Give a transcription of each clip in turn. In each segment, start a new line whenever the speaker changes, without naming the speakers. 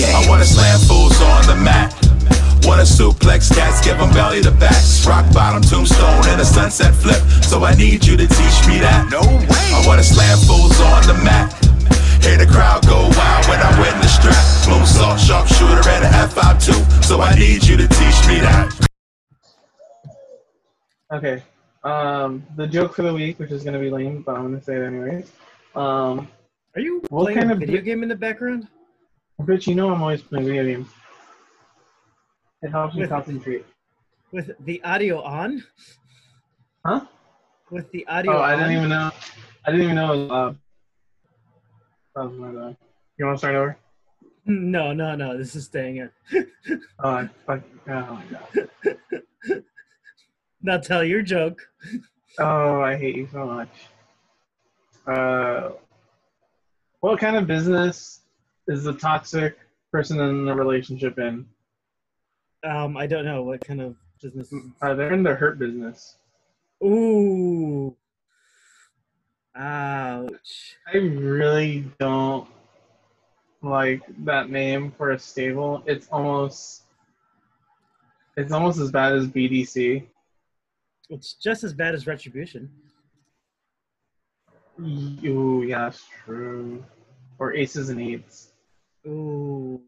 game.
I wanna slam fools on the mat. Wanna suplex cats, give them belly to backs. Rock bottom tombstone and a sunset flip. So I need you to teach me that.
No way.
I wanna slam fools on the mat. Hear the crowd go wild when I win the strap. Moonsault, sharpshooter, and a F5 too. So I need you to teach me that.
Okay. Um, the joke for the week, which is gonna be lame, but I'm gonna say it anyways. Um,
Are you
What
playing
kind
a
of
video game in the background?
But you know I'm always playing video games. It helps me
With-
concentrate.
With the audio on?
Huh?
With the audio
Oh? I didn't even know. I didn't even know it was loud. That was my bad. You want to start over?
No, no, no. This is staying in.
Oh, I fuck. Oh my god.
now tell your joke.
Oh, I hate you so much. Uh, what kind of business is the toxic person in the relationship in?
Um, I don't know what kind of business.
Uh, they're in the hurt business.
Ooh. Ouch.
I really don't like that name for a stable. It's almost it's almost as bad as BDC.
It's just as bad as retribution.
Ooh, yeah, that's true. Or aces and eights.
Ooh.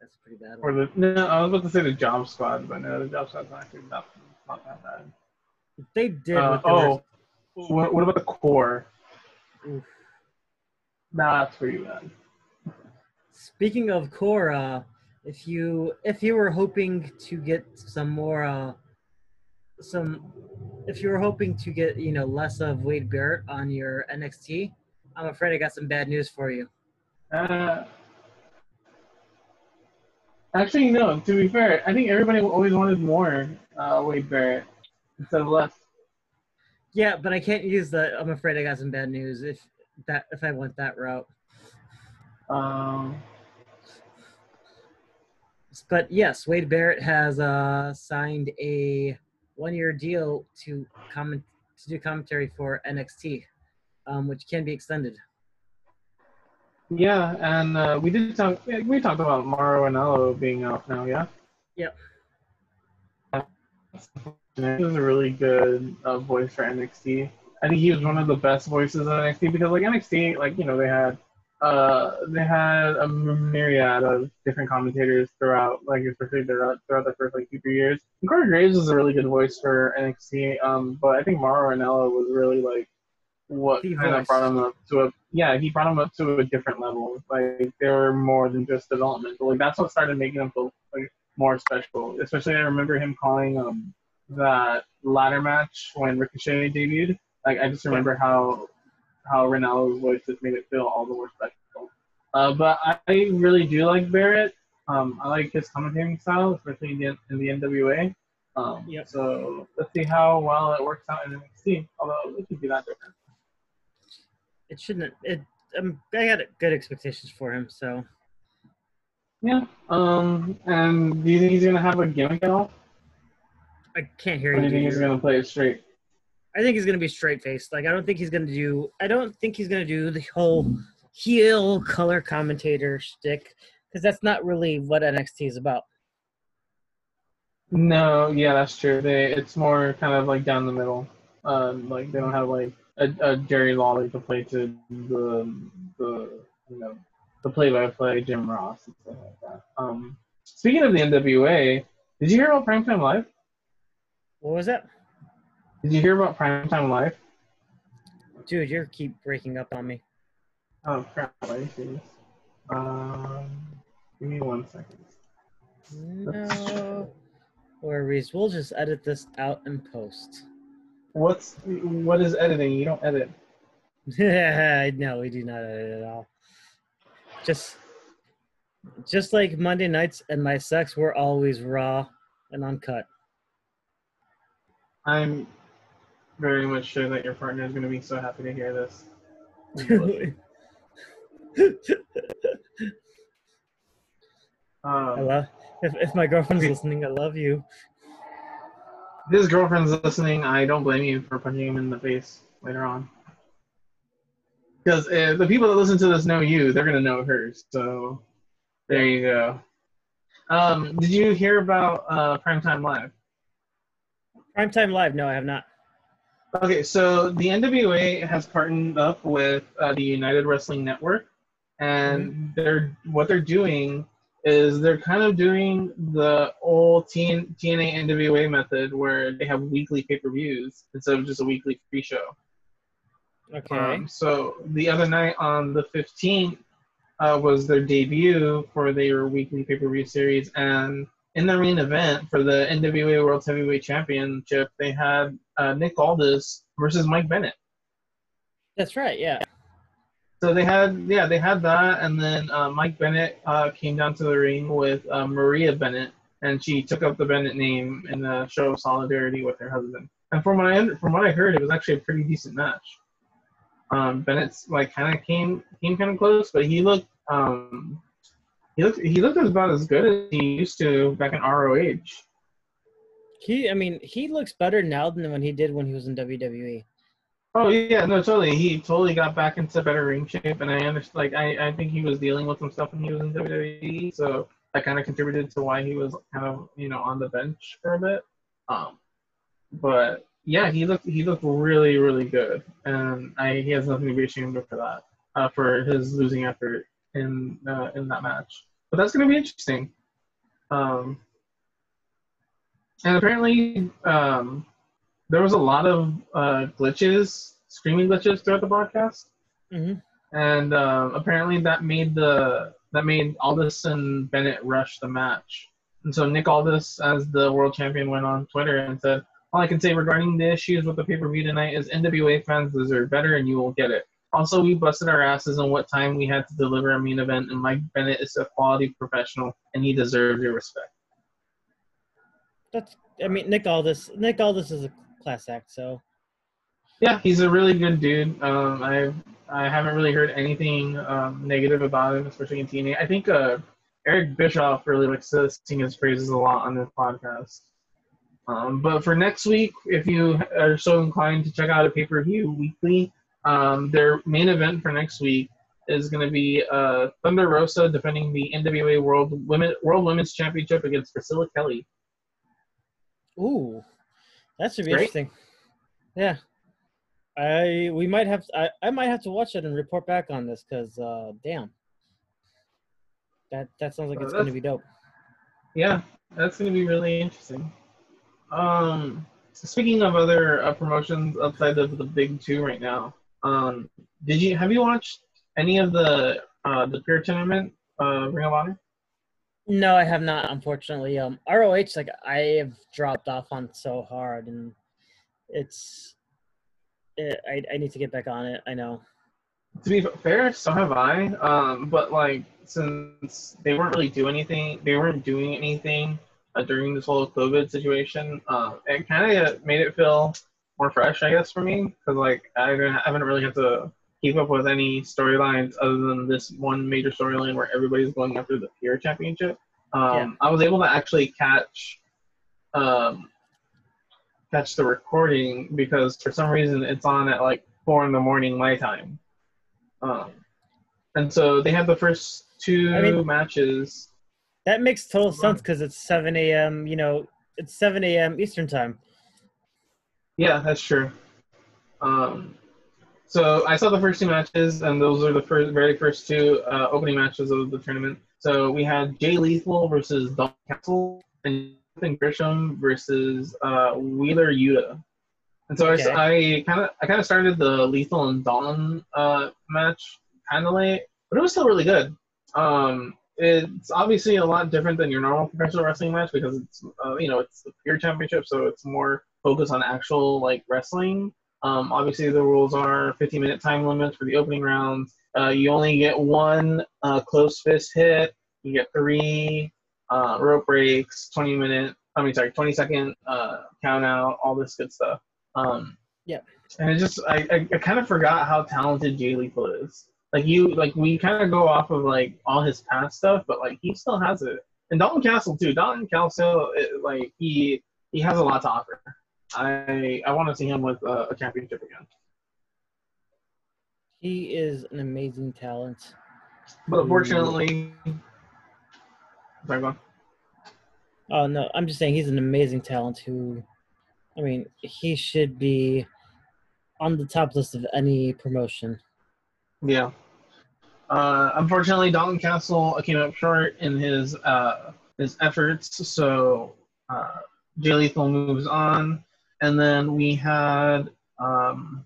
That's pretty bad.
Or the no, I was about to say the job squad, but no, the job squad's not actually not, not that bad.
They did.
Uh,
were-
oh, what, what about the core?
Oof.
That's pretty bad.
Speaking of core, uh, if you if you were hoping to get some more uh, some if you were hoping to get you know less of Wade Barrett on your NXT, I'm afraid I got some bad news for you.
Uh, actually, no. To be fair, I think everybody always wanted more uh, Wade Barrett instead of less.
Yeah, but I can't use the. I'm afraid I got some bad news if that if I went that route.
Um,
But yes, Wade Barrett has uh, signed a one-year deal to comment to do commentary for NXT, um, which can be extended.
Yeah, and uh, we did talk. We talked about Mauro Ranallo being out now. Yeah.
Yep.
He was a really good uh, voice for NXT. I think he was one of the best voices of NXT because like NXT, like you know, they had uh they had a myriad of different commentators throughout, like especially throughout throughout the first like two three years. And Corey Graves was a really good voice for NXT, um, but I think Mauro Ranallo was really like what
The
kind
voice.
of brought him up to a yeah he brought him up to a different level. Like they were more than just developmental. Like that's what started making him feel like more special. Especially I remember him calling um that ladder match when Ricochet debuted. Like I just remember how how Ranallo's voice just made it feel all the more special. Uh, but I, I really do like Barrett. Um, I like his commentating style, especially in the, in the NWA. Um,
Yep.
So let's see how well it works out in NXT. Although it could be that different.
It shouldn't. It. Um, I had good expectations for him, so
Yeah. Um, and do you think he's gonna have a gimmick at all?
I can't hear
Or do
you.
you think he's gonna play it straight?
I think he's gonna be straight faced. Like I don't think he's gonna do. I don't think he's gonna do the whole heel color commentator shtick because that's not really what NXT is about.
No, yeah, that's true. They it's more kind of like down the middle. Um, like they don't have like a, a Jerry Lawler to play to the the you know the play-by-play Jim Ross and stuff like that. Um, speaking of the NWA, did you hear about Primetime Live?
What was that,
Did you hear about Primetime Live?
dude? You keep breaking up on me.
Oh crap! Um, give me one second.
No worries. We'll just edit this out and post.
What's what is editing? You don't edit.
no, we do not edit at all. Just, just like Monday nights and my sex, we're always raw and uncut.
I'm very much sure that your partner is going to be so happy to hear this.
I
Um,
love if, if my girlfriend's listening, I love you.
His girlfriend's listening. I don't blame you for punching him in the face later on. Because the people that listen to this know you, they're gonna know hers. So there you go. Um, did you hear about uh, Primetime Live?
Primetime Live? No, I have not.
Okay, so the NWA has partnered up with uh, the United Wrestling Network, and they're what they're doing is they're kind of doing the old TN, TNA NWA method where they have weekly pay per views instead of just a weekly free show.
Okay.
Um, so the other night on the 15th uh, was their debut for their weekly pay per view series, and in the main event for the NWA World Heavyweight Championship, they had uh, Nick Aldis versus Mike Bennett.
That's right. Yeah.
So they had, yeah, they had that, and then uh, Mike Bennett uh, came down to the ring with uh, Maria Bennett, and she took up the Bennett name in a show of solidarity with her husband. And from what I from what I heard, it was actually a pretty decent match. Um, Bennett's like kind of came came kind of close, but he looked um, he looked he looked about as good as he used to back in ROH.
He, I mean, he looks better now than when he did when he was in. WWE.
Oh yeah, no, totally. He totally got back into better ring shape, and I understand. Like, I, I think he was dealing with some stuff when he was in WWE, so that kind of contributed to why he was kind of you know on the bench for a bit. Um, but yeah, he looked he looked really really good, and I he has nothing to be ashamed of for that, uh, for his losing effort in uh, in that match. But that's gonna be interesting. Um, and apparently, um, there was a lot of uh, glitches, screaming glitches throughout the broadcast,
hmm
and um, apparently that made the that made Aldis and Bennett rush the match. And so Nick Aldis, as the world champion, went on Twitter and said, "All I can say regarding the issues with the pay per view tonight is NWA fans deserve better, and you will get it. Also, we busted our asses on what time we had to deliver a main event, and Mike Bennett is a quality professional, and he deserves your respect."
That's. I mean, Nick Aldis. Nick Aldis is a class act. So
Yeah, he's a really good dude. Um, I I haven't really heard anything um, negative about him, especially in TNA. I think uh, Eric Bischoff really likes to sing his praises a lot on this podcast. Um, but for next week, if you are so inclined to check out a pay per view weekly, um, their main event for next week is going to be uh, Thunder Rosa defending the NWA World Women World Women's Championship against Priscilla Kelly.
Ooh, that should be
Great.
interesting. Yeah, I we might have I, I might have to watch it and report back on this because uh, damn, that that sounds like
Uh,
it's gonna be dope.
Yeah, that's going to be really interesting. Um, speaking of other uh, promotions outside of the big two right now, um, did you have you watched any of the uh, the pure tournament uh, Ring of Honor?
No, I have not, unfortunately. Um, ROH like I have dropped off on so hard, and it's it, I I need to get back on it. I know.
To be fair, so have I. Um, but like since they weren't really doing anything, they weren't doing anything uh, during this whole COVID situation. Uh, it kind of made it feel more fresh, I guess, for me because like I haven't- I haven't really had to keep up with any storylines other than this one major storyline where everybody's going after the pure championship. Um,
Yeah.
I was able to actually catch um, catch the recording because for some reason it's on at like four in the morning my time. Um, and so they had the first two
I mean-
matches.
That makes total sense because it's 7 a.m. You know, it's 7 a.m. Eastern time.
Yeah, that's true. Um, so I saw the first two matches, and those are the first, very first two uh, opening matches of the tournament. So we had Jay Lethal versus Dalton Castle, and Jonathan Gresham versus uh, Wheeler Yuta. And so
Okay.
I kind of I kind of started the Lethal and Dalton uh, match kind of late, but it was still really good. Um, it's obviously a lot different than your normal professional wrestling match because it's uh, you know it's the pure championship, so it's more focused on actual like wrestling. Um, obviously, the rules are 15 minute time limits for the opening rounds. Uh, you only get one uh, close fist hit. You get three uh, rope breaks, 20 minute. I mean, sorry, 20 second uh, count out, all this good stuff. Um,
Yeah.
And it just, I, I, I kind of forgot how talented Jay Lethal is. Like you, like we kind of go off of like all his past stuff, but like he still has it. And Dalton Castle too. Dalton Castle, it, like he he has a lot to offer. I I want to see him with uh, a championship again.
He is an amazing talent.
But unfortunately, sorry, go.
Oh no, I'm just saying he's an amazing talent who I mean, he should be on the top list of any promotion.
Yeah. Uh, unfortunately, Dalton Castle came up short in his uh, his efforts, so uh, Jay Lethal moves on, and then we had um,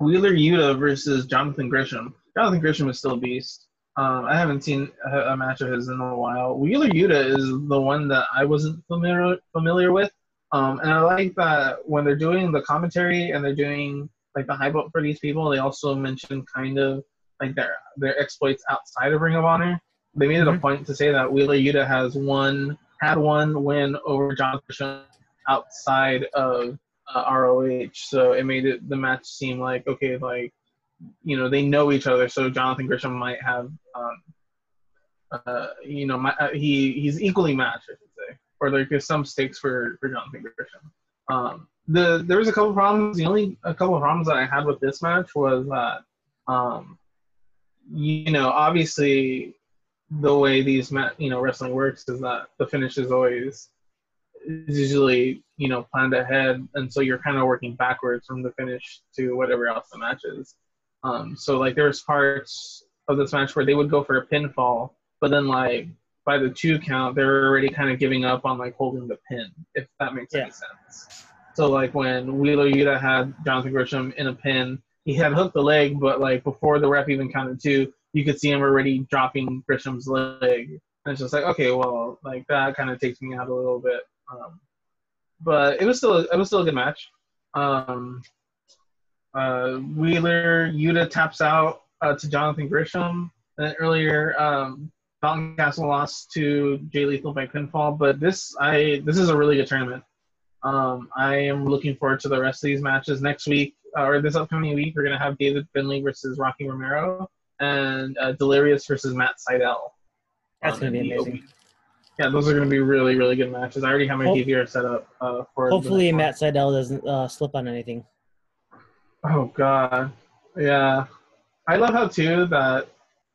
Wheeler Yuta versus Jonathan Gresham. Jonathan Gresham is still a beast. Um, I haven't seen a, a match of his in a while. Wheeler Yuta is the one that I wasn't familiar familiar with, um, and I like that when they're doing the commentary and they're doing like the hype up for these people, they also mention kind of like their their exploits outside of Ring of Honor. They made it
Mhm.
a point to say that Wheeler Yuta has one had one win over Gresham outside of uh, ROH, so it made it the match seem like okay, like you know they know each other, so Jonathan Gresham might have um, uh, you know, my, uh, he he's equally matched, I should say, or like there's some stakes for for Jonathan Gresham. Um, the there was a couple problems. The only a couple of problems that I had with this match was that, um, you know, obviously the way these ma- you know wrestling works is that the finish is always is usually you know planned ahead, and so you're kind of working backwards from the finish to whatever else the match is. Um, so like there's parts of this match where they would go for a pinfall, but then like by the two count, they're already kind of giving up on like holding the pin, if that makes
Yeah.
any sense. So like when Wheeler Yuta had Jonathan Gresham in a pin, he had hooked the leg, but like before the ref even counted two, you could see him already dropping Gresham's leg. And it's just like, okay, well, like that kind of takes me out a little bit. Um, but it was still it was still a good match. Um, uh, Wheeler Yuta taps out uh, to Jonathan Gresham. And earlier, um, Dalton Castle lost to Jay Lethal by pinfall. But this, I this is a really good tournament. Um, I am looking forward to the rest of these matches next week uh, or this upcoming week. We're gonna have David Finlay versus Rocky Romero and uh, Delirious versus Matt Sydal.
That's
um,
gonna be amazing.
Yeah, those are gonna be really really good matches. I already have my
Hope-
DVR set up uh, for.
Hopefully. Matt Sydal doesn't uh, slip on anything.
Oh God, yeah. I love how too that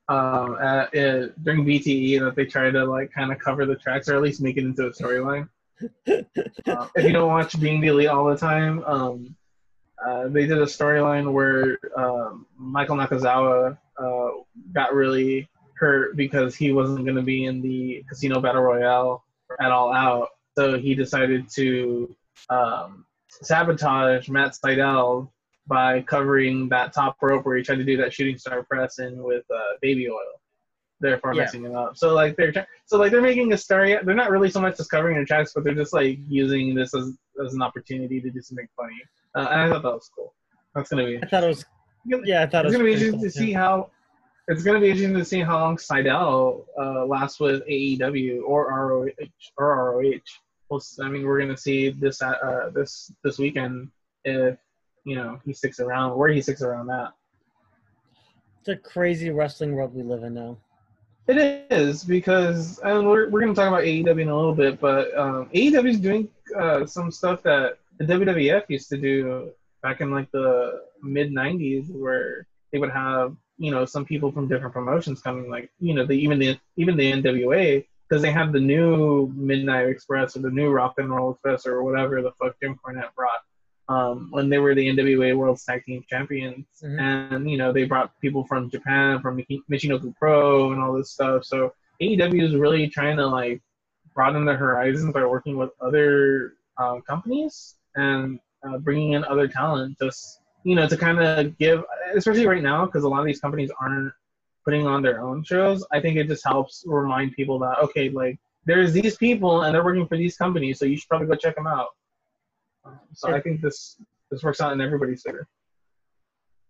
um, at, it, during BTE that they try to like kind of cover the tracks or at least make it into a storyline. Uh, if you don't watch Being the Elite all the time, um, uh, they did a storyline where um, Michael Nakazawa uh, got really hurt because he wasn't going to be in the Casino Battle Royale at All Out, so he decided to um, sabotage Matt Sydal by covering that top rope where he tried to do that shooting star press in with uh, baby oil, therefore
Yeah.
messing him up. So like they're so like they're making a story. They're not really so much just covering their tracks, but they're just like using this as as an opportunity to do something funny. Uh, and I thought that was cool. That's gonna be.
I thought it was. Yeah, I thought
It's
it was.
gonna be interesting
cool,
to
too.
see how. It's gonna be interesting to see how long Sydal uh, lasts with AEW or ROH or ROH. Well, I mean, we're gonna see this at, uh, this this weekend if you know he sticks around, where he sticks around that.
It's a crazy wrestling world we live in now.
It is because and we're we're gonna talk about AEW in a little bit, but um, AEW is doing uh, some stuff that the WWF used to do back in like the mid '90s, where they would have you know some people from different promotions coming, like you know the even the even the NWA because they have the new Midnight Express or the new Rock and Roll Express or whatever the fuck Jim Cornette brought um, when they were the NWA World Tag Team Champions,
Mhm.
and you know they brought people from Japan, from Michi- Michinoku Pro, and all this stuff. So AEW is really trying to like broaden their horizons by working with other uh, companies and uh, bringing in other talent. Just you know to kind of give, especially right now, because a lot of these companies aren't putting on their own shows. I think it just helps remind people that okay, like there's these people and they're working for these companies, so you should probably go check them out. Um, So I think this this works out in everybody's favor.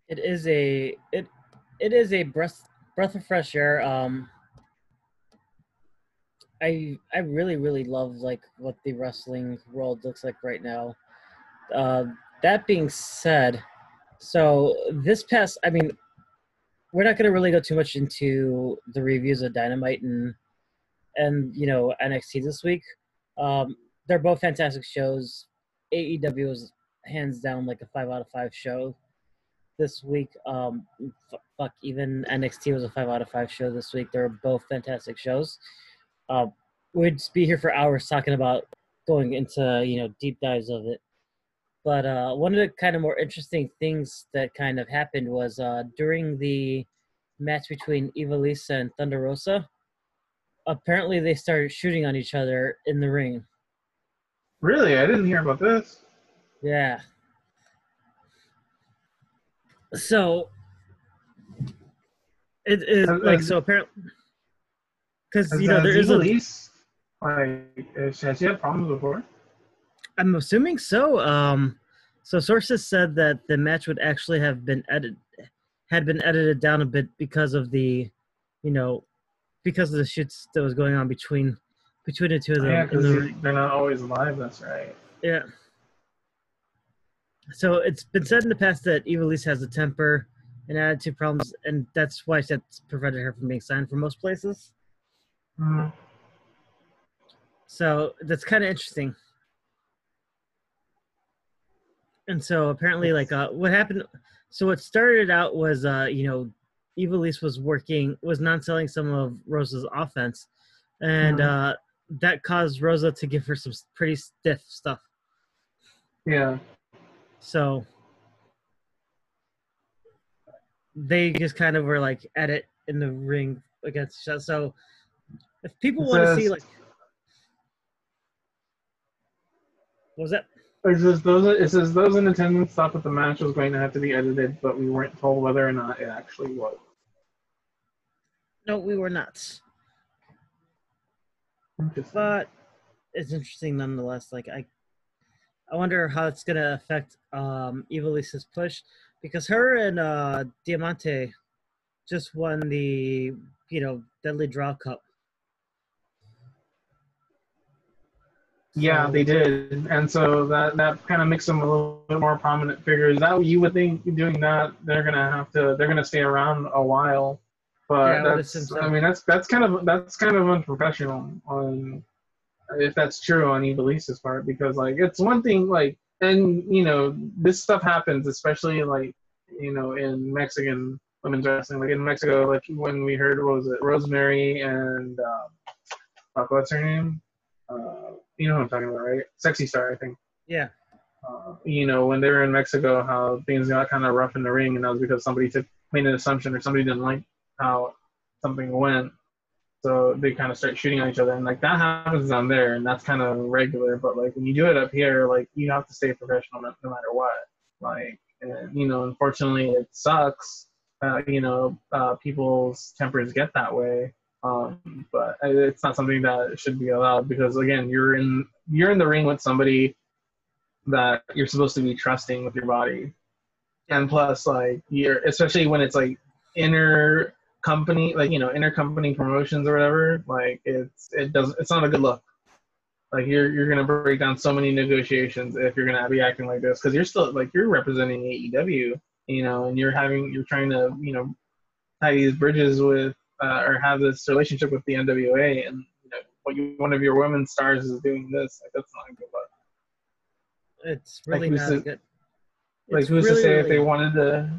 It is a it it is a breath breath of fresh air. Um, I I really really love like what the wrestling world looks like right now. Uh, that being said, so this past I mean, we're not going to really go too much into the reviews of Dynamite and and you know NXT this week. Um, they're both fantastic shows. AEW is hands down like a five out of five show this week. Um, f- fuck, even NXT was a five out of five show this week. They're both fantastic shows. Uh, we'd be here for hours talking about going into you know deep dives of it. But uh, one of the kind of more interesting things that kind of happened was uh, during the match between Ivelisse and Thunder Rosa. Apparently, they started shooting on each other in the ring.
Really, I didn't hear about this.
Yeah. So it is
Has-
like so apparently because you know there is a
Elise, like, has has she had problems before?
I'm assuming so. Um, so sources said that the match would actually have been edited, had been edited down a bit because of the, you know, because of the shoots that was going on between between the two of them.
yeah, because
the-
they're not always live. That's right.
yeah. So it's been said in the past that Ivelisse has a temper and attitude problems, and that's why that's prevented her from being signed for most places.
Mhm.
So that's kind of interesting. And so apparently, like, uh, what happened? So what started out was, uh, you know, Ivelisse was working, was non-selling some of Rosa's offense, and
Mhm.
uh, that caused Rosa to give her some pretty stiff stuff.
Yeah.
So they just kind of were like at it in the ring against each other. So if people want to see, like, what was that?
It says those. It says those in attendance thought that the match was going to have to be edited, but we weren't told whether or not it actually was.
No, we were not. But it's interesting nonetheless. Like I, I wonder how it's gonna affect um Ivelisse's push because her and uh Diamante just won the you know Deadly Draw Cup.
Yeah, they did, and so that that kind of makes them a little bit more prominent figures. That you would think doing that, they're gonna have to, they're gonna stay around a while. But
Yeah,
that's. I mean, that's that's kind of that's kind of unprofessional on if that's true on Ivelisse's part because like it's one thing like and you know this stuff happens especially like you know in Mexican women's wrestling like in Mexico like when we heard what was it Rosemary and um, fuck, what's her name uh, you know what I'm talking about right Sexy Star I think
Yeah,
uh, you know, when they were in Mexico, how things got kind of rough in the ring, and that was because somebody took made an assumption or somebody didn't like how something went, so they kind of start shooting at each other, and like that happens down there, and that's kind of regular. But like when you do it up here, like you have to stay professional no, no matter what. Like, and you know, unfortunately, it sucks. Uh, you know, uh, people's tempers get that way. Um, but it's not something that should be allowed because again, you're in you're in the ring with somebody that you're supposed to be trusting with your body. And plus, like you're especially when it's like inner company, like you know, inner company promotions or whatever. Like it's it doesn't it's not a good look. Like you're you're gonna break down so many negotiations if you're gonna be acting like this because you're still like you're representing AEW, you know, and you're having you're trying to you know tie these bridges with uh, or have this relationship with the NWA, and you know, what you, one of your women stars is doing this. Like that's not a good look.
it's really
who's
not
to-
good.
Like
It's
who's
really,
to say if they
really-
wanted to,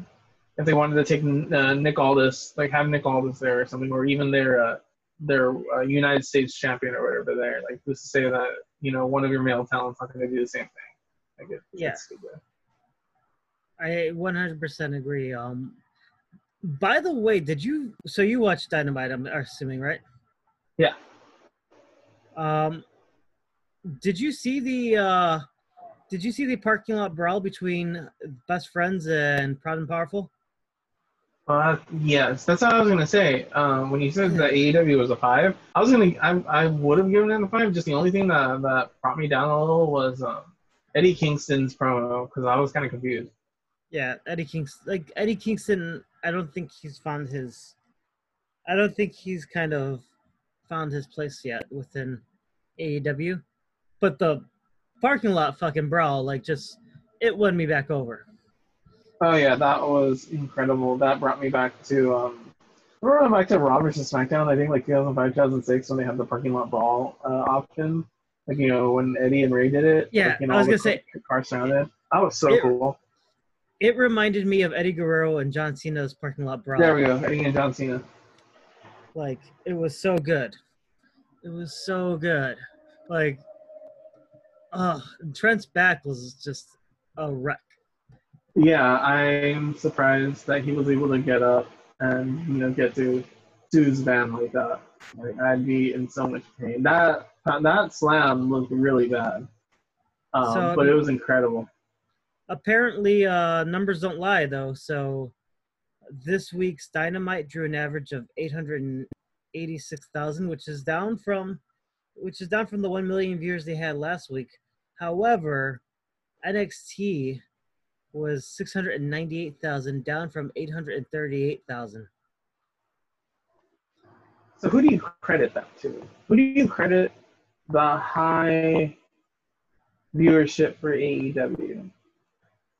if they wanted to take uh, Nick Aldis, like have Nick Aldis there or something, or even their uh, their uh, United States champion or whatever there. Like who's to say that you know one of your male talents not going to do the same thing? Like it,
Yeah. I 100% agree. Um, by the way, did you? So you watched Dynamite? I'm assuming, right?
Yeah.
Um, did you see the? Uh, did you see the parking lot brawl between Best Friends and Proud and Powerful?
Uh, yes, that's what I was gonna say. Um, when you said that AEW was a five, I was gonna, I, I would have given it a five. Just the only thing that that brought me down a little was um, Eddie Kingston's promo because I was kind of confused.
Yeah, Eddie Kingston. Like Eddie Kingston, I don't think he's found his. I don't think he's kind of found his place yet within AEW, but the parking lot fucking brawl, like, just it won me back over.
Oh yeah, that was incredible. That brought me back to um, remember back to Raw versus SmackDown. I think like 2005, 2006 when they had the parking lot brawl uh, option. Like you know when Eddie and Rey did it.
Yeah,
like, you know,
I was gonna say-
car- car surrounded. That was so
It-
cool.
It reminded me of Eddie Guerrero and John Cena's parking lot brawl.
There we go. Eddie and John Cena.
Like it was so good. It was so good. Like, oh, Trent's back was just a wreck.
Yeah, I'm surprised that he was able to get up and you know get to Sue's van like that. Like I'd be in so much pain. That that slam looked really bad, um,
So,
but it was incredible.
Apparently, uh, numbers don't lie though. So this week's Dynamite drew an average of 886,000, which is down from which is down from the 1 million viewers they had last week. However, NXT was 698,000, down from 838,000.
So who do you credit that to? Who do you credit the high viewership for AEW?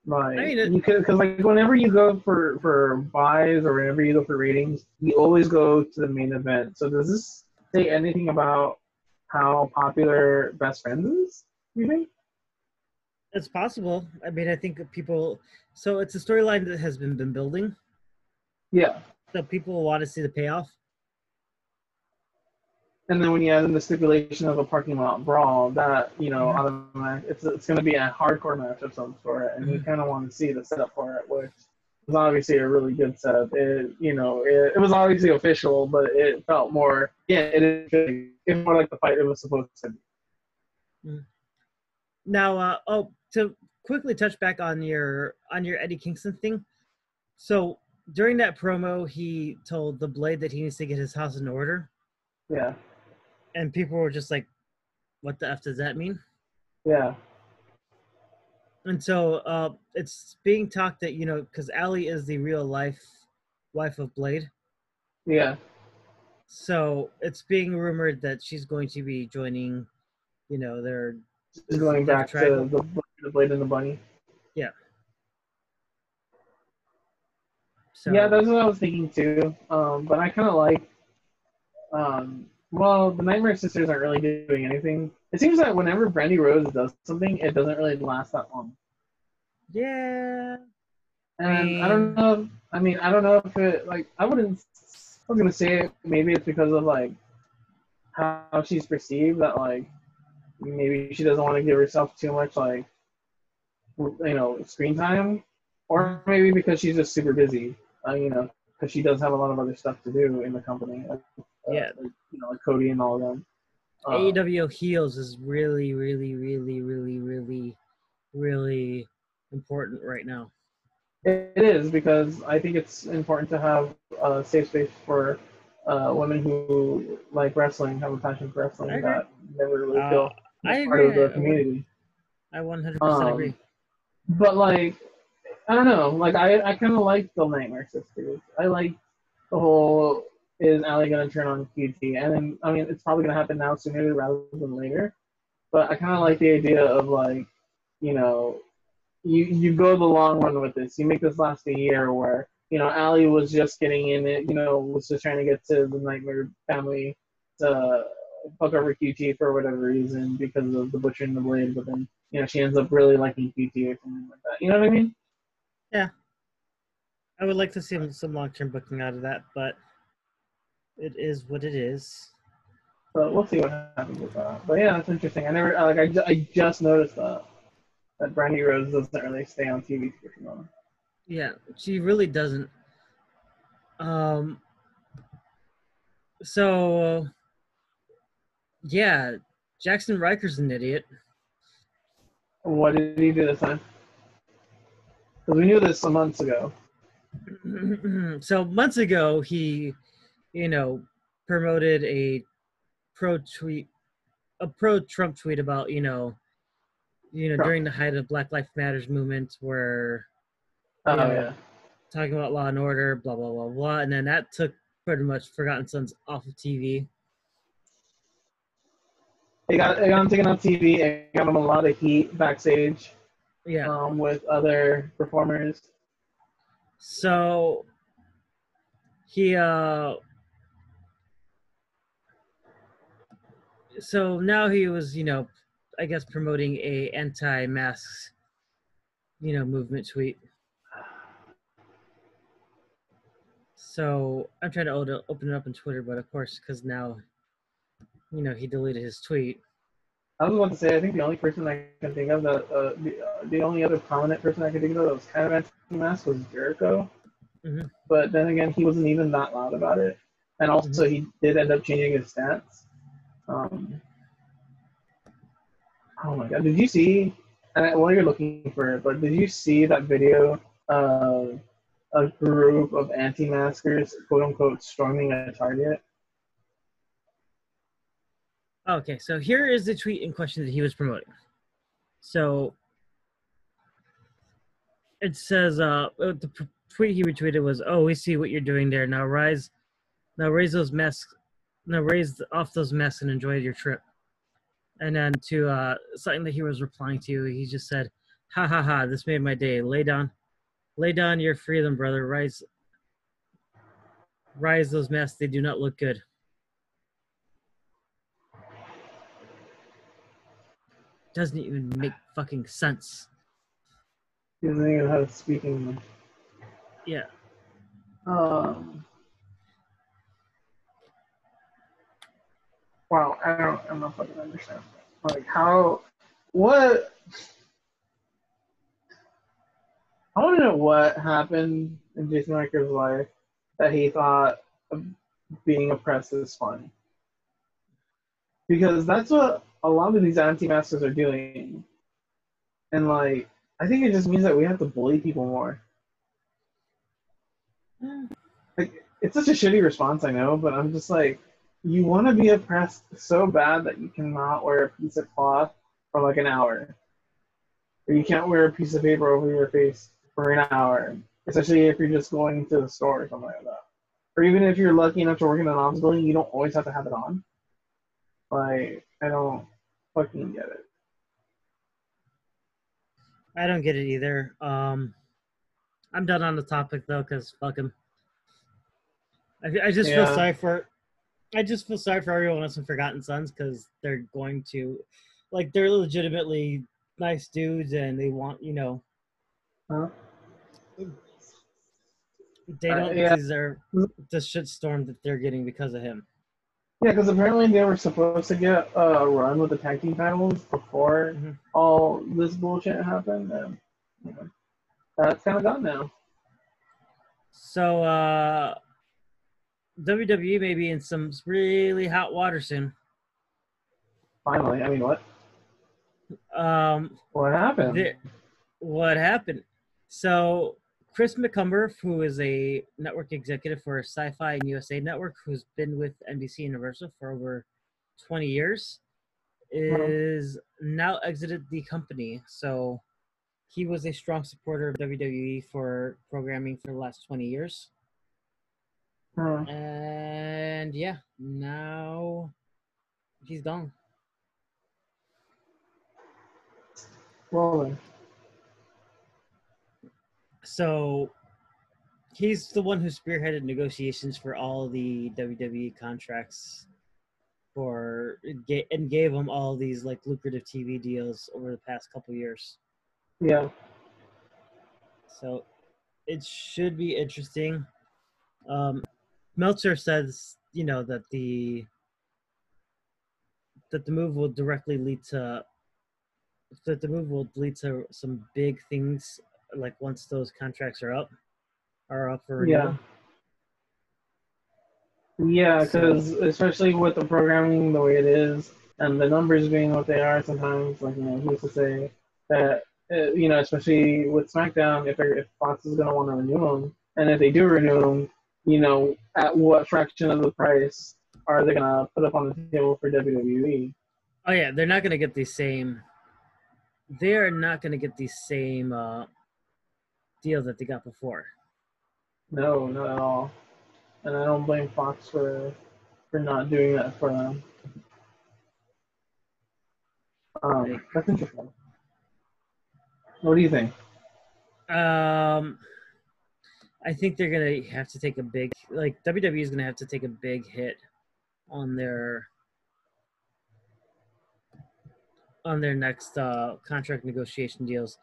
Like
I mean, it-
you could because like whenever you go for for buys or whenever you go for ratings, you always go to the main event. So does this say anything about how popular Best Friends is? You think?
It's possible. I mean, I think people. So it's a storyline that has been been building.
Yeah.
So people want to see the payoff.
And then when you add in the stipulation of a parking lot brawl, that you know, automatic, it's it's going to be a hardcore match of some sort, and you
Mhm.
kind of want to see the setup for it, which was obviously a really good setup. It you know, it, it was obviously official, but it felt more yeah, it is it's more like the fight it was supposed to be.
Now, uh, oh, to quickly touch back on your on your Eddie Kingston thing. So during that promo, he told the Blade that he needs to get his house in order,
Yeah,
and people were just like, "What the f does that mean?"
yeah,
And so uh, it's being talked that you know because Allie is the real life wife of Blade,
yeah.
so it's being rumored that she's going to be joining, you know, their
Just going
their
back to the, the blade and the bunny. Yeah.
So,
Yeah, that's what I was thinking too. Um, but I kind of like. Um, well, the Nightmare Sisters aren't really doing anything. It seems that whenever Brandi Rhodes does something, it doesn't really last that long.
yeah.
And I don't know. If, I mean, I don't know if it like I wouldn't. I was gonna say maybe it's because of like how she's perceived that like maybe she doesn't want to give herself too much like you know screen time, or maybe because she's just super busy. Uh, you know, because she does have a lot of other stuff to do in the company. Like, uh,
Yeah.
like, you know, like Cody and all of them. Um,
AEW heels is really, really, really, really, really, really important right now.
It is because I think it's important to have a safe space for uh, women who like wrestling, have a passion for wrestling that never really
Uh,
feel
I
part
agree.
of the community.
I 100%
Um,
agree.
But like, I don't know. Like, I I kind of like the Nightmare Sisters. I like the whole is Allie gonna turn on QT, and then I mean it's probably gonna happen now sooner rather than later. But I kind of like the idea of like, you know, you you go the long run with this. You make this last a year where you know Allie was just getting in it. You know, was just trying to get to the Nightmare family to fuck over QT for whatever reason because of the Butcher and the Blade. But then you know she ends up really liking QT or something like that. You know what I mean?
I would like to see some long term booking out of that, but it is what it is.
So we'll see what happens with that. But yeah, that's interesting. I never like I, ju- I just noticed that that Brandi Rhodes doesn't really stay on TV for too long.
Yeah, she really doesn't. Um. So, yeah, Jaxson Ryker's an idiot.
What did he do this time? Because we knew this some months ago.
so months ago, he, you know, promoted a pro tweet, a pro Trump tweet about you know, you know,
Trump.
during the height of Black Lives Matters movement, where
Oh
Yeah.
yeah.
talking about law and order, blah blah blah blah, and then that took pretty much Forgotten Sons off of TV.
It got it got him taken off TV. It got him a lot of heat backstage
yeah.
Um, with other performers.
So he uh so now he was, you know, I guess promoting a anti masks you know, movement tweet. So I'm trying to open it up on Twitter, but of course, because now, you know, he deleted his tweet.
I was about to say, I think the only person I can think of that uh, the, uh, the only other prominent person I can think of that was kind of anti-mask was Jericho.
Mhm.
But then again, he wasn't even that loud about it, and also he did end up changing his stance. Um, oh my god, did you see? And while you're looking for it, but did you see that video of a group of anti-maskers, quote unquote, storming a Target?
Okay, so here is the tweet in question that he was promoting. So it says, uh, uh, the tweet he retweeted was, "Oh, we see what you're doing there. Now rise, now raise those masks, now raise off those masks and enjoy your trip." And then to uh, something that he was replying to, he just said, "Ha ha ha! This made my day. Lay down, lay down your freedom, brother. Rise, rise those masks. They do not look good." Doesn't even make fucking sense.
He doesn't even have to speak English.
Yeah.
Um, wow, I don't, I don't fucking understand. Like, how, what? I want to know what happened in Jason Riker's life that he thought being oppressed is fun. Because that's what a lot of these anti-maskers are doing. And, like, I think it just means that we have to bully people more. Like, it's such a shitty response, I know, but I'm just like, you want to be oppressed so bad that you cannot wear a piece of cloth for like an hour. Or you can't wear a piece of paper over your face for an hour, especially if you're just going to the store or something like that. Or even if you're lucky enough to work in an office building, you don't always have to have it on. Like, I don't fucking get it.
I don't get it either. Um, I'm done on the topic though, because fuck him. I, I just feel sorry for, I just feel sorry for everyone else in Forgotten Sons because they're going to, like, they're legitimately nice dudes and they want, you know,
Huh?
they
Uh,
don't
yeah.
deserve the shitstorm that they're getting because of him.
Yeah, because apparently they were supposed to get a run with the tag team titles before
Mhm.
all this bullshit happened, and you know, that's kind of gone now.
So, uh, WWE may be in some really hot water soon.
Finally, I mean, what
Um,
what happened?
What happened? So Chris McCumber, who is a network executive for Sci-Fi and USA Network, who's been with NBC Universal for over 20 years, is now exited the company. So he was a strong supporter of WWE for programming for the last 20 years.
Huh.
And yeah, now he's gone.
Then,
So he's the one who spearheaded negotiations for all the WWE contracts for and gave them all these like lucrative TV deals over the past couple years.
yeah,
So it should be interesting. Um, Meltzer says, you know, that the that the move will directly lead to that the move will lead to some big things like once those contracts are up are up for renewal.
yeah, yeah. Because especially with the programming the way it is, and the numbers being what they are, sometimes like you know, he used to say that uh, you know, especially with SmackDown, if if Fox is gonna want to renew them, and if they do renew them, you know, at what fraction of the price are they gonna put up on the table for? WWE?
Oh yeah, they're not gonna get the same. They are not gonna get the same uh, deal that they got before.
No, not at all. And I don't blame Fox for for not doing that for them. Um, that's interesting. What do you think?
Um, I think they're gonna have to take a big like WWE is gonna have to take a big hit on their on their next uh, contract negotiation deals,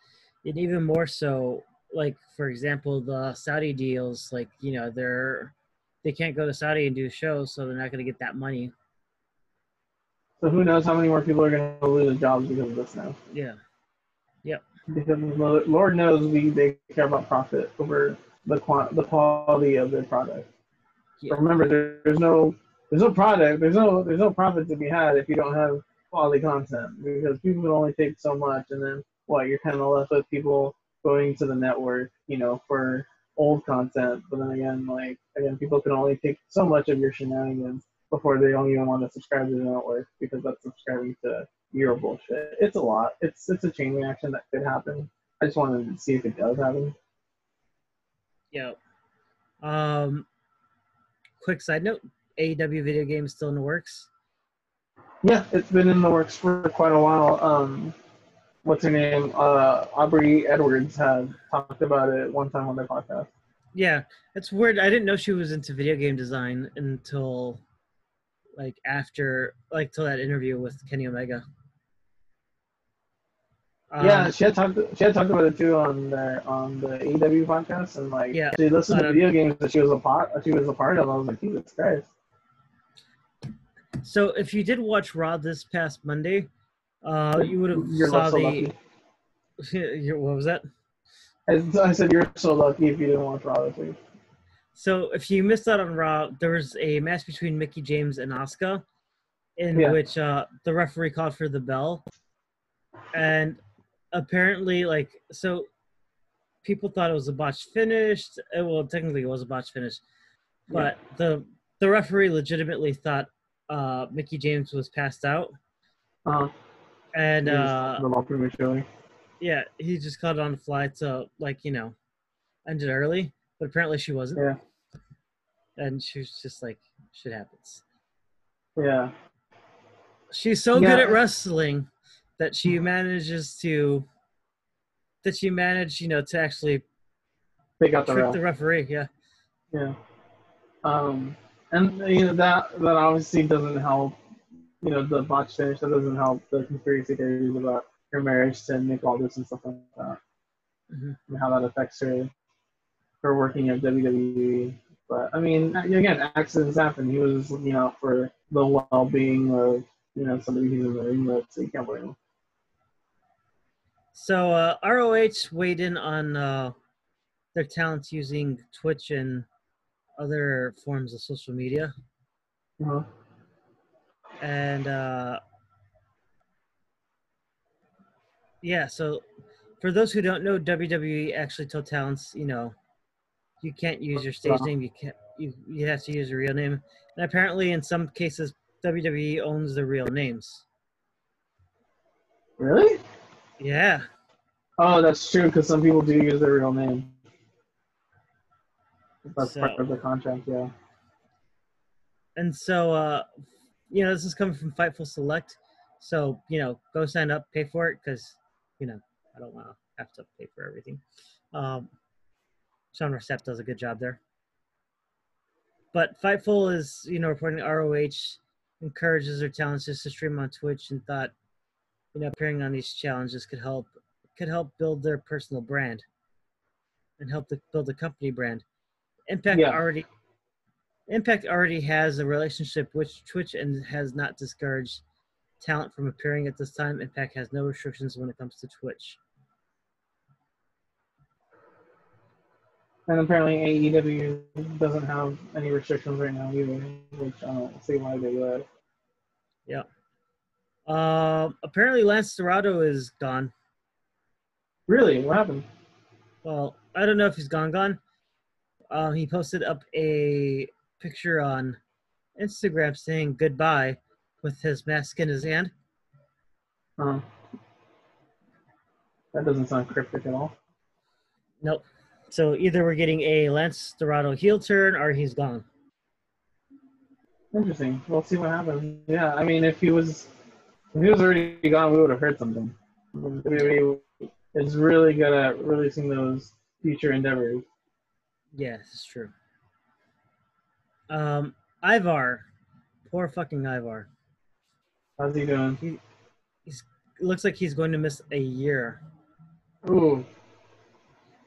and even more so, like for example, the Saudi deals. Like you know, they're they can't go to Saudi and do shows, so they're not going to get that money.
So who knows how many more people are going to lose their jobs because of this now?
Yeah. Yep.
Because Lord knows we they care about profit over the quant the quality of their product.
Yeah.
Remember, there, there's no there's no product, there's no there's no profit to be had if you don't have quality content because people can only take so much, and then what you're kind of left with people going to the network, you know, for old content. But then again, like again, people can only take so much of your shenanigans before they don't even want to subscribe to the network because that's subscribing to your bullshit. It's a lot. It's it's a chain reaction that could happen. I just wanted to see if it does happen.
Yeah. Um, quick side note: AEW video games still in the works.
Yeah, it's been in the works for quite a while. Um, what's her name? Uh, Aubrey Edwards had talked about it one time on their podcast.
Yeah, it's weird. I didn't know she was into video game design until like after like till that interview with Kenny Omega. Um,
yeah, she had talked. She had talked about it too on the on the AEW podcast, and like
Yeah,
she listened to
um,
video games that she was a part. She was a part of. I was like, Jesus Christ.
So if you did watch Raw this past Monday, uh, you would have
You're
saw
so
the.
lucky.
what was that?
I, I said you're so lucky if you didn't watch Raw this week.
So if you missed out on Raw, there was a match between Mickie James and Asuka, in
Yeah.
which uh, the referee called for the bell, and apparently, like, so people thought it was a botched finish. Uh, Well, technically, it was a botched finish, but the the referee legitimately thought uh, Mickie James was passed out,
Uh,
and uh,
the ball prematurely.
yeah, he just caught it on the fly to like you know end it early, but apparently she wasn't.
Yeah.
And she was just like, shit happens.
Yeah.
She's so
Yeah.
good at wrestling that she manages to that she managed, you know, to actually
They got the ref.
the referee. Yeah.
Yeah. Um, and you know that that obviously doesn't help. You know the botch finish that doesn't help the conspiracy theories about her marriage to Nick Aldis and stuff like that,
Mhm.
and how that affects her her working at WWE. But I mean, again, accidents happen. He was looking out for the well-being of you know somebody he's in the ring with, so you can't blame him.
So uh, ROH weighed in on uh, their talents using Twitch and other forms of social media.
Uh-huh.
And uh yeah so for those who don't know wwe actually told talents you know you can't use your stage name you can't you, you have to use your real name and apparently in some cases wwe owns the real names
Really?
yeah
Oh, that's true because some people do use their real name. That's part of the contract. Yeah.
and so uh you know this is coming from fightful select so you know go sign up pay for it because you know i don't want to have to pay for everything. Um sean Ross Sapp does a good job there. But fightful is you know reporting roh encourages their talents just to stream on twitch and thought you know appearing on these challenges could help could help build their personal brand and help to build a company brand. Impact
Yeah.
already Impact already has a relationship with Twitch and has not discouraged talent from appearing at this time. Impact has no restrictions when it comes to Twitch.
And apparently AEW doesn't have any restrictions right now either, which I don't see why they would.
Um, apparently, Lince Dorado is gone.
Really? What happened?
Well, I don't know if he's gone. Gone. Um, he posted up a picture on Instagram saying goodbye with his mask in his hand.
Uh, that doesn't sound cryptic at all.
Nope. So either we're getting a Lince Dorado heel turn or he's gone.
Interesting. We'll see what happens. Yeah, I mean, if he was, if he was already gone, we would have heard something. WWE is really good at releasing those future endeavors.
Yeah, it's true. Um, Ivar, poor fucking Ivar.
How's he doing?
It looks like he's going to miss a year.
Ooh,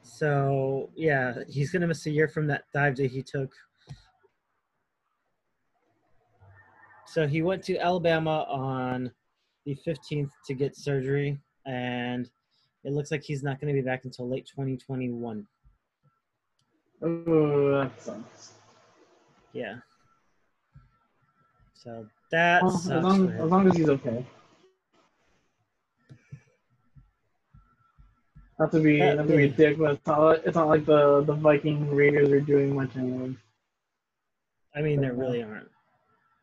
So yeah, he's gonna miss a year from that dive that he took. So he went to Alabama on the 15th to get surgery, and it looks like he's not going to be back until late 2021.
Oh, that sucks.
Yeah. So that
Well, as, long, as long as he's okay. Not to be
That
not to be a dick, but it's not, like- it's not like the, the Viking Raiders are doing much anyway.
I mean, there really aren't.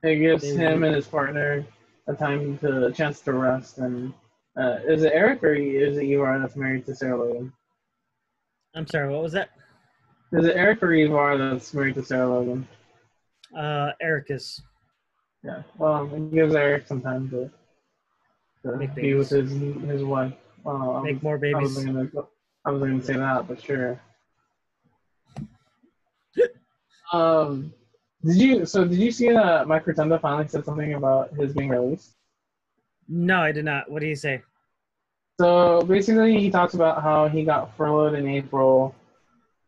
It gives
They
him and his partner a time to a chance to rest. And uh, is it Erik or is it Ivar that's married to Sarah Logan?
I'm sorry, what was that?
Is it Erik or Ivar that's married to Sarah Logan?
Uh, Ericus.
Yeah. Well, it gives Erik some time to, to
Make
be with his his wife. Well, I
Make
was-
more
I
babies.
gonna, I wasn't gonna say that, but sure. um, did you? So did you see that Mike Rotunda finally said something about his being released?
No, I did not. What do you say?
So basically, he talks about how he got furloughed in April,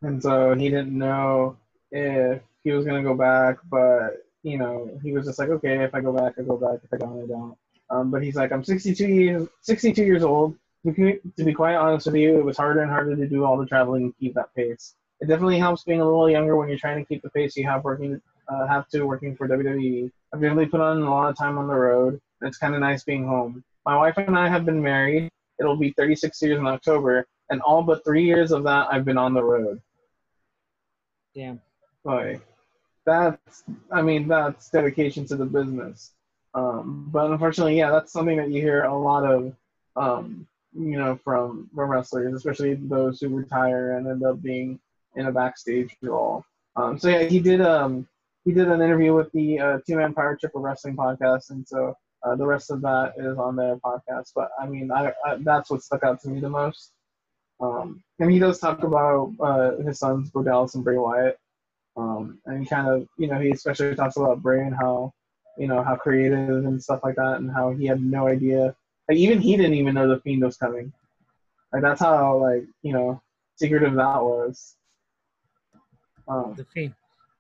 and so he didn't know if he was gonna go back. But you know, he was just like, okay, if I go back, I go back. If I don't, I don't. Um, but he's like, I'm 62 years 62 years old. To be, quite honest with you, it was harder and harder to do all the traveling and keep that pace. It definitely helps being a little younger when you're trying to keep the pace you have working uh, have to working for WWE. I've definitely put on a lot of time on the road. and It's kind of nice being home. My wife and I have been married. It'll be 36 years in October, and all but three years of that I've been on the road.
Damn.
Like, that's, I mean, that's dedication to the business. Um, but unfortunately, yeah, that's something that you hear a lot of, um, you know, from, from wrestlers, especially those who retire and end up being in a backstage role. Um, so yeah, he did, um, he did an interview with the uh, Two Man Power Trip of Wrestling podcast, and so uh, the rest of that is on their podcast. But I mean, I, I, that's what stuck out to me the most. Um, and he does talk about uh, his sons, Bo Dallas and Bray Wyatt. Um, and kind of, you know, he especially talks about Bray and how, you know, how creative and stuff like that, and how he had no idea. Like even he didn't even know the Fiend was coming. Like that's how, like, you know, secretive that was. Um,
The Fiend.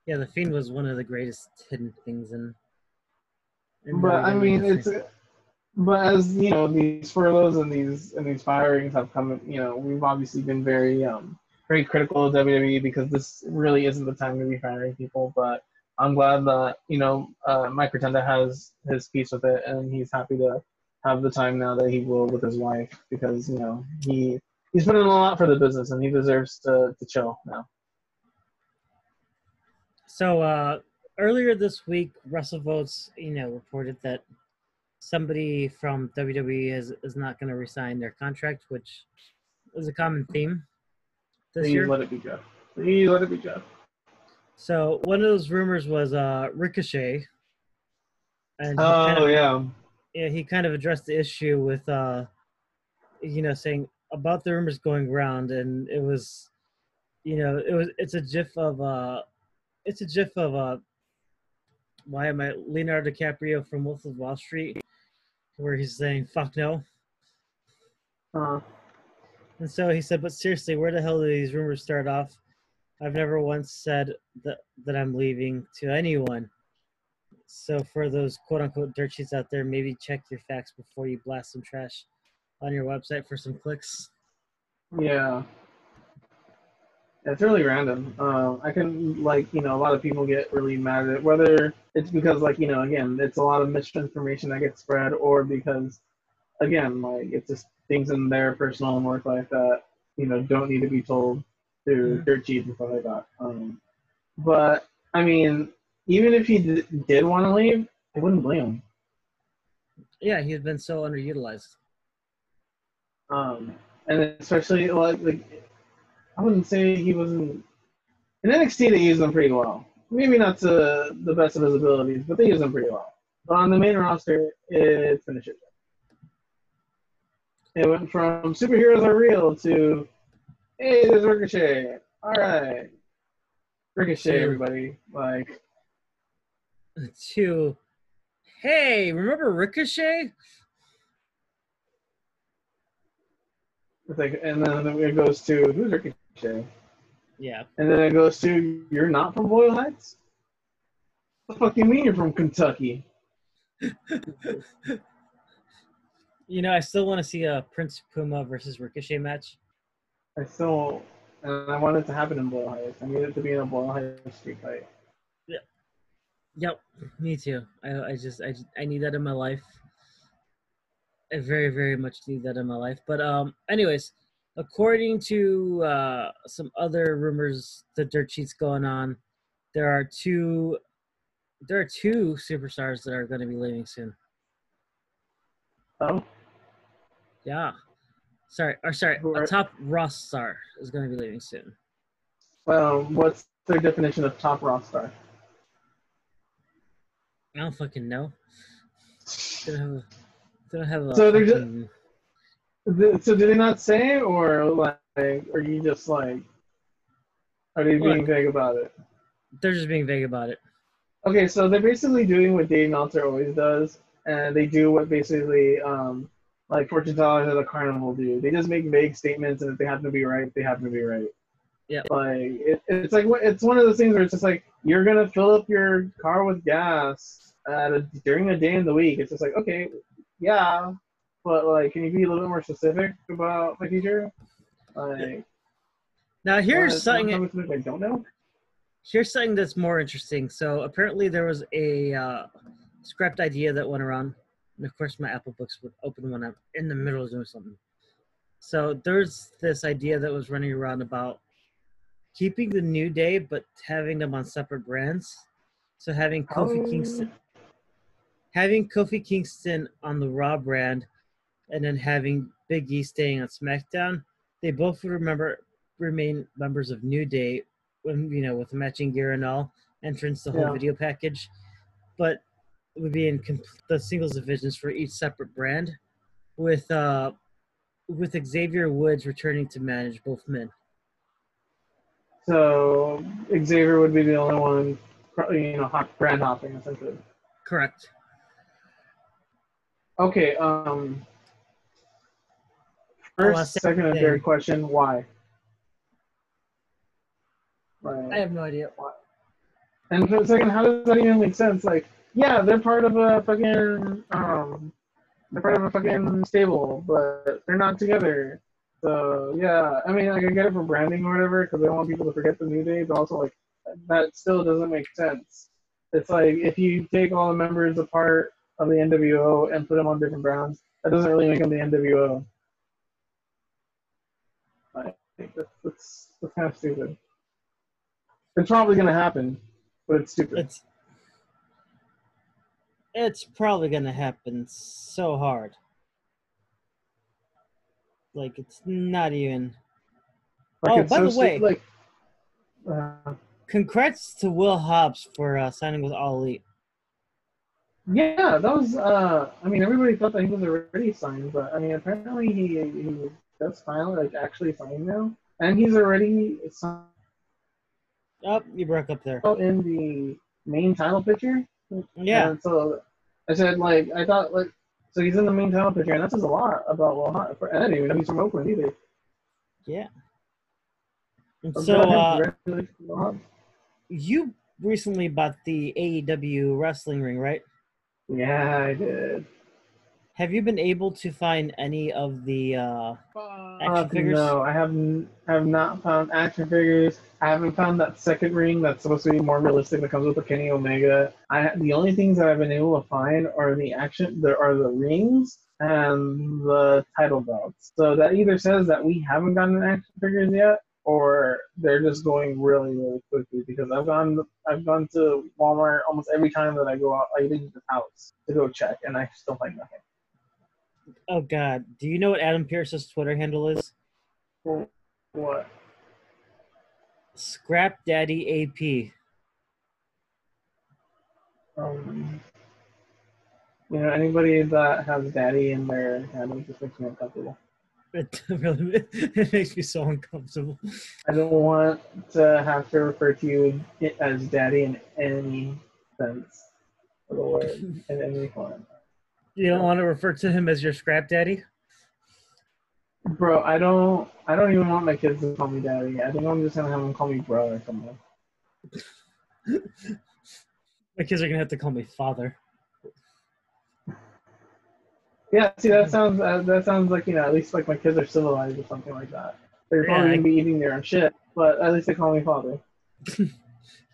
Yeah, the Fiend was one of the greatest hidden things in. in
but I mean, it's but as you know, these furloughs and these and these firings have come. You know, we've obviously been very um very critical of WWE because this really isn't the time to be firing people. But I'm glad that you know uh, Mike Rotunda has his peace with it, and he's happy to have the time now that he will with his wife because you know he he's put in a lot for the business and he deserves to to chill now.
So uh, earlier this week, WrestleVotes, you know, reported that somebody from WWE is is not going to resign their contract, which is a common theme this
Please
year.
let it be Jeff. Please let it be Jeff.
So one of those rumors was uh, Ricochet, and he kind
Oh
of,
yeah.
yeah, he kind of addressed the issue with, uh, you know, saying about the rumors going around, and it was, you know, it was it's a gif of uh, it's a gif of uh, why am I Leonardo DiCaprio from Wolf of Wall Street, where he's saying "fuck no,"
Uh,
and so he said, "But seriously, where the hell do these rumors start off? I've never once said that that I'm leaving to anyone." So for those quote unquote dirt sheets out there, maybe check your facts before you blast some trash on your website for some clicks.
Yeah. It's really random. Um, I can like you know a lot of people get really mad at it, whether it's because like you know again it's a lot of misinformation that gets spread, or because again like it's just things in their personal and work life that you know don't need to be told to
Mhm.
dirt sheets and stuff like that. Um, but I mean, even if he d- did want to leave, I wouldn't blame him.
Yeah, he's been so underutilized.
Um, and especially like, like I wouldn't say he wasn't in NXT. They used him pretty well. Maybe not to the best of his abilities, but they used him pretty well. But on the main roster, it's been a shit show. It went from superheroes are real to hey, there's Ricochet. All right, Ricochet, everybody. Like,
To, hey, remember Ricochet?
it's like, and then it goes to who's Ricochet,
Yeah,
and then it goes to you're not from Boyle Heights. What the fuck you mean you're from Kentucky?
you know, I still want to see a Prince Puma versus Ricochet match.
I still, and I want it to happen in Boyle Heights. I need it to be in a Boyle Heights street fight.
Yep, me too. I, I just, I, I need that in my life. I very, very much need that in my life. But um, anyways, according to uh, some other rumors, the dirt sheets going on, there are two, there are two superstars that are going to be leaving soon.
Oh,
Yeah, sorry, or sorry,
are-
top Ross star is going to be leaving soon.
well, what's their definition of top roster?
I don't fucking know. They don't have they don't have a
So they're ju-
fucking-
Th- So did they not say, or like, are you just like, are they being
Look.
vague about it?
they're just being vague about it.
Okay, so they're basically doing what Dave Meltzer always does, and they do what basically um, like fortune tellers at a carnival do. They just make vague statements, and if they happen to be right, they happen to be right.
Yeah.
Like it, it's like it's one of those things where it's just like you're gonna fill up your car with gas at a, during a day in the week. It's just like okay, yeah, but like, can you be a little bit more specific about my future? Like,
Now here's
uh,
something.
I don't know.
Here's something that's more interesting. So apparently there was a uh, scrapped idea that went around, and of course my Apple Books would open when I'm in the middle of doing something. So there's this idea that was running around about keeping the New Day, but having them on separate brands. So having Kofi
Oh.
Kingston, having Kofi Kingston on the Raw brand, and then having Big E staying on SmackDown. They both would remember remain members of New Day, when you know with matching gear and all, entrance, the whole
Yeah.
video package, but would be in com- the singles divisions for each separate brand, with uh with Xavier Woods returning to manage both men.
So Xavier would be the only one, you know, hop, brand hopping essentially.
Correct.
Okay. Um. First, second, and third question: Why? Right.
I have no idea. Why.
And for a second, how does that even make sense? Like, yeah, they're part of a fucking um, they're part of a fucking stable, but they're not together. So yeah, I mean, like I get it for branding or whatever, because they want people to forget the new day, but also like that still doesn't make sense. It's like if you take all the members apart of the NWO and put them on different brands, that doesn't really make them the NWO. I think that's that's, that's kind of stupid. It's probably gonna happen, but it's stupid.
It's it's probably gonna happen so hard. Like it's not even.
Like,
Oh, by
so
the way-
like, uh,
Congrats to Will Hobbs for uh, signing with All Elite.
yeah, that was. Uh, I mean, everybody thought that he was already signed, but I mean, apparently he he does finally like actually signed now, and he's already signed
Oh, you broke up there.
in the main title picture.
Yeah,
And so I said, like, I thought, like, so he's in the main title picture, and that says a lot about Will Hunt. And I didn't even know he's from Oakland either.
yeah. And
So,
so
good on him.
uh,
Congratulations, Will Hunt.
you recently bought the AEW wrestling ring, right?
yeah, I did.
Have you been able to find any of the uh, action
Uh,
figures?
No, I have n- have not found action figures. I haven't found that second ring that's supposed to be more realistic that comes with the Kenny Omega. I the only things that I've been able to find are the action. There are the rings and the title belts. So that either says that we haven't gotten action figures yet, or they're just going really really quickly. Because I've gone I've gone to Walmart almost every time that I go out. I leave the house to go check, and I still find nothing.
Oh God, do you know what Adam Pearce's Twitter handle is?
What?
Scrap Daddy AP.
Um, you know, anybody that has daddy in their handle just makes me uncomfortable.
It really it makes me so uncomfortable.
I don't want to have to refer to you as daddy in any sense of the word, in any form.
You don't want to refer to him as your scrap daddy?
Bro, I don't. I don't even want my kids to call me daddy. I think I'm just gonna have them call me bro or something.
My kids are gonna have to call me father.
Yeah, see, that sounds uh, that sounds like you know at least like my kids are civilized or something like that. They're probably
Yeah,
gonna be eating their own shit, but at least they call me father.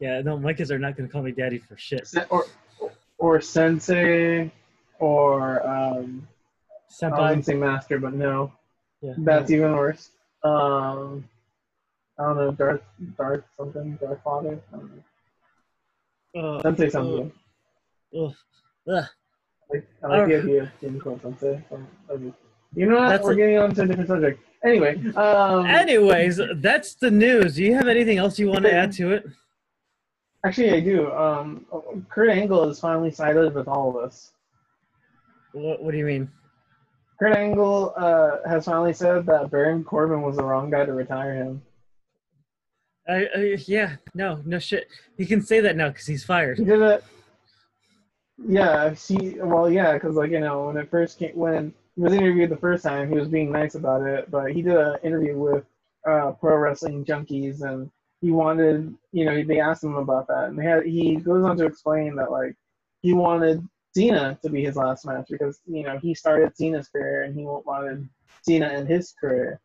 Yeah, no, my kids are not gonna call me daddy for shit.
Or or sensei, or um, I
Senpai.
wouldn't say master, but no,
Yeah.
that's even worse. Um, I don't know, Darth Darth something, Darth Father. I don't know.
Uh,
Sensei something.
Ugh.
Like, I like the idea of being called sensei. You know what?
That's
We're
a-
getting on to a different subject. Anyway, um,
Anyways, that's the news. Do you have anything else you want to add to it?
actually, I do. Um, Kurt Angle is finally sided with all of us.
What, what do you mean?
Kurt Angle uh, has finally said that Baron Corbin was the wrong guy to retire him.
I, yeah, no, no shit. He can say that now because he's fired.
He did it. Yeah, she. Well, yeah, because like you know when it first came when he was interviewed the first time, he was being nice about it, but he did an interview with uh, Pro Wrestling Junkies, and he wanted, you know, they asked him about that, and they had he goes on to explain that like he wanted Cena to be his last match because you know he started Cena's career and he wanted Cena in his career,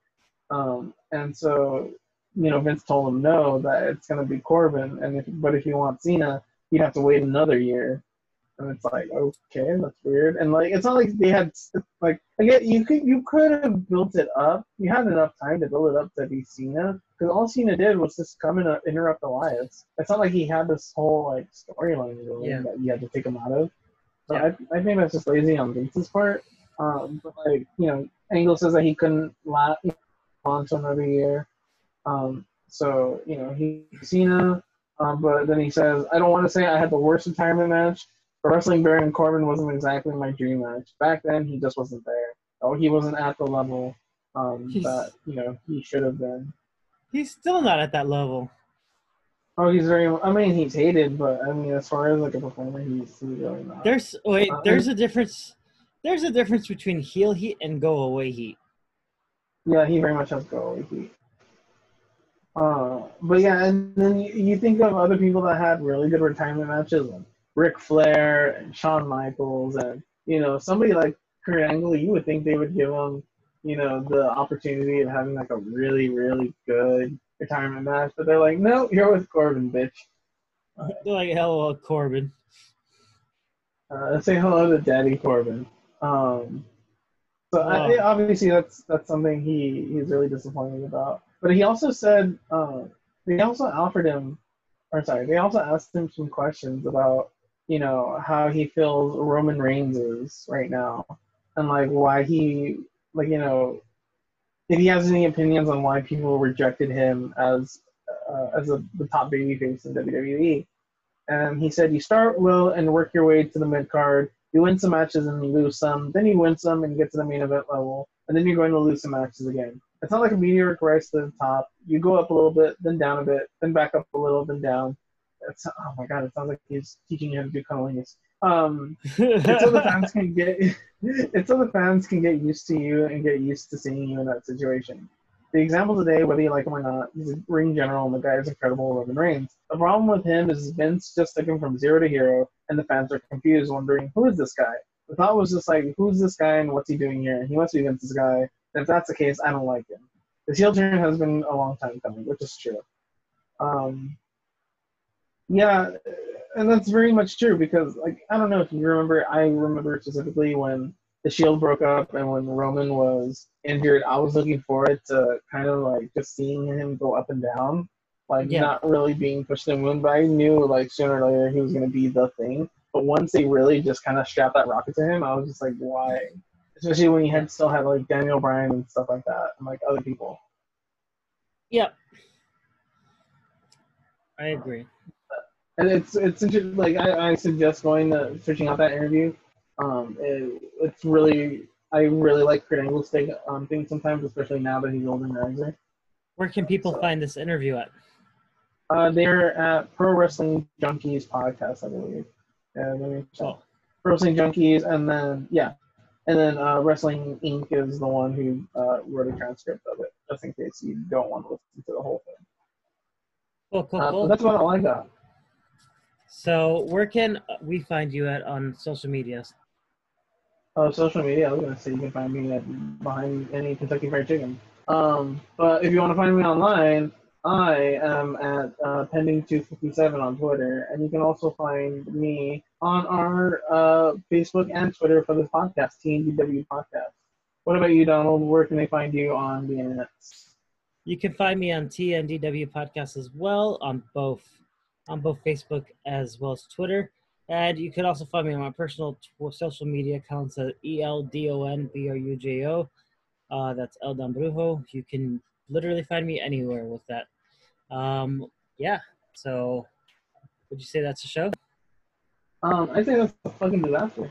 um, and so you know Vince told him no that it's gonna be Corbin, and if but if you want Cena, you'd have to wait another year. And it's like, okay, that's weird. And like, it's not like they had like, again, you could you could have built it up. You had enough time to build it up to be Cena, because all Cena did was just come and interrupt Elias. It's not like he had this whole like storyline going
Yeah.
that you had to take him out of. So
Yeah.
I, I think that's just lazy on Vince's part. Um, but like, you know, Angle says that he couldn't la on to another year. Um, so you know, he Cena. Um, but then he says, I don't want to say I had the worst retirement match. But wrestling Baron Corbin wasn't exactly my dream match. Back then, he just wasn't there. Oh, he wasn't at the level um, that you know he should have been.
He's still not at that level.
Oh, he's very. I mean, he's hated, but I mean, as far as like a performer, he's, he's really not.
There's wait,
Uh,
there's a difference. There's a difference between heel heat and go away heat.
Yeah, he very much has go away heat. Uh, but yeah, and then you, you think of other people that had really good retirement matches, like Ric Flair and Shawn Michaels, and you know somebody like Kurt Angle. You would think they would give him, you know, the opportunity of having like a really, really good retirement match, but they're like, no, you're with Corbin, bitch.
They're like hello Corbin.
Uh, say hello to Daddy Corbin. Um, so I,
Oh.
obviously that's that's something he he's really disappointed about. But he also said uh, they also offered him, or sorry, they also asked him some questions about you know how he feels Roman Reigns is right now, and like why he like you know if he has any opinions on why people rejected him as uh, as a, the top babyface in WWE. And he said, you start low and work your way to the mid card. You win some matches and you lose some. Then you win some and get to the main event level. And then you're going to lose some matches again. It's not like a meteoric rise to the top. You go up a little bit, then down a bit, then back up a little, then down. It's, oh my god, it sounds like he's teaching you how to do cunnilingus. Um, it's so the fans can get it's so the fans can get used to you and get used to seeing you in that situation. The example today, whether you like him or not, he's a ring general and the guy is incredible Roman Reigns. The problem with him is Vince just took him from zero to hero and the fans are confused, wondering who is this guy? The thought was just like, who's this guy and what's he doing here? And He must be Vince's guy. And if that's the case, I don't like him. His heel turn has been a long time coming, which is true. Um, yeah, and that's very much true because, like, I don't know if you remember. I remember specifically when the Shield broke up and when Roman was injured. I was looking forward to kind of like just seeing him go up and down, like
Yeah.
not really being pushed in the moon. But I knew like sooner or later he was going to be the thing. But once they really just kind of strapped that rocket to him, I was just like, why? Especially when you had still had like Daniel Bryan and stuff like that, and like other people.
Yep. I agree.
And it's it's interesting. Like I, I suggest going to searching out that interview. Um, it, it's really I really like Kurt Angle's take on things sometimes, especially now that he's older and wiser.
Where can people find this interview at?
Uh, they're at Pro Wrestling Junkies podcast, I believe. Yeah, me check.
Oh,
Pro Wrestling Junkies, and then yeah, and then uh, Wrestling Inc. is the one who uh, wrote a transcript of it, just in case you don't want to listen to the whole thing.
cool, cool,
Uh,
cool.
that's about all I got.
So, where can we find you at on social medias?
Oh, social media, I was gonna say you can find me at behind any Kentucky Fried Chicken. Um, but if you want to find me online, I am at uh, pending257 on Twitter, and you can also find me on our uh, Facebook and Twitter for this podcast, TNDW Podcast. What about you, Donald? Where can they find you on the internet?
You can find me on TNDW Podcast as well on both on both Facebook as well as Twitter. And you can also find me on my personal social media accounts at E L D O N B R U J O. Uh, that's El Don Brujo. You can literally find me anywhere with that. Um, yeah. So, would you say that's a show?
Um, I think that's a fucking disaster.